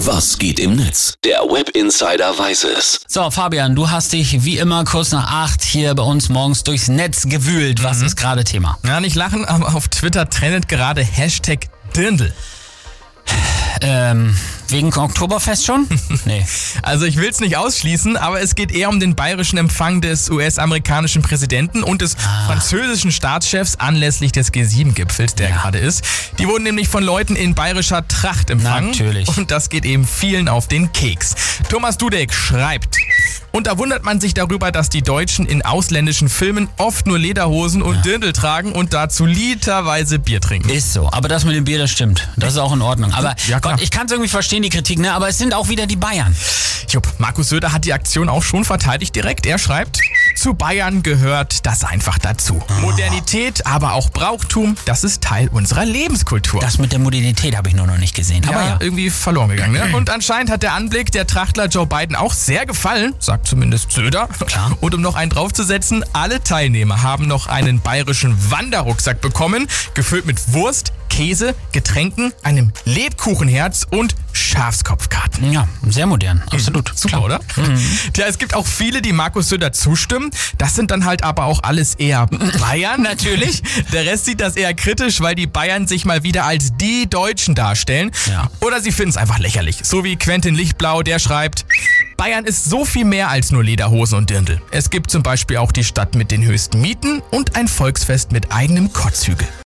Was geht im Netz? Der Web Insider weiß es. So, Fabian, du hast dich wie immer kurz nach acht hier bei uns morgens durchs Netz gewühlt. Was ist gerade Thema? Ja, nicht lachen, aber auf Twitter trendet gerade Hashtag Dirndl. Ähm, wegen Oktoberfest schon? Nee. Also ich will es nicht ausschließen, aber es geht eher um den bayerischen Empfang des US-amerikanischen Präsidenten und des französischen Staatschefs anlässlich des G7-Gipfels, der Ja. gerade ist. Die wurden nämlich von Leuten in bayerischer Tracht empfangen. Natürlich. Und das geht eben vielen auf den Keks. Thomas Dudek schreibt. Und da wundert man sich darüber, dass die Deutschen in ausländischen Filmen oft nur Lederhosen und Dirndl tragen und dazu literweise Bier trinken. Ist so. Aber das mit dem Bier, das stimmt. Das ist auch in Ordnung. Aber Ja. Gott, ich kann es irgendwie verstehen, die Kritik, ne? Aber es sind auch wieder die Bayern. Jupp, Markus Söder hat die Aktion auch schon verteidigt direkt. Er schreibt, zu Bayern gehört das einfach dazu. Modernität, aber auch Brauchtum, das ist Teil unserer Lebenskultur. Das mit der Modernität habe ich nur noch nicht gesehen. Aber ja. irgendwie verloren gegangen. Ne? Und anscheinend hat der Anblick der Trachtler Joe Biden auch sehr gefallen, sagt zumindest Söder. Klar. Und um noch einen draufzusetzen, alle Teilnehmer haben noch einen bayerischen Wanderrucksack bekommen, gefüllt mit Wurst, Käse, Getränken, einem Lebkuchenherz und Schafskopfkarten. Ja, sehr modern. Absolut. Super, Klar. oder? Tja, es gibt auch viele, die Markus Söder zustimmen. Das sind dann halt aber auch alles eher Bayern. Natürlich. Der Rest sieht das eher kritisch, weil die Bayern sich mal wieder als die Deutschen darstellen. Ja. Oder sie finden es einfach lächerlich. So wie Quentin Lichtblau, der schreibt. Bayern ist so viel mehr als nur Lederhosen und Dirndl. Es gibt zum Beispiel auch die Stadt mit den höchsten Mieten und ein Volksfest mit eigenem Kotzhügel.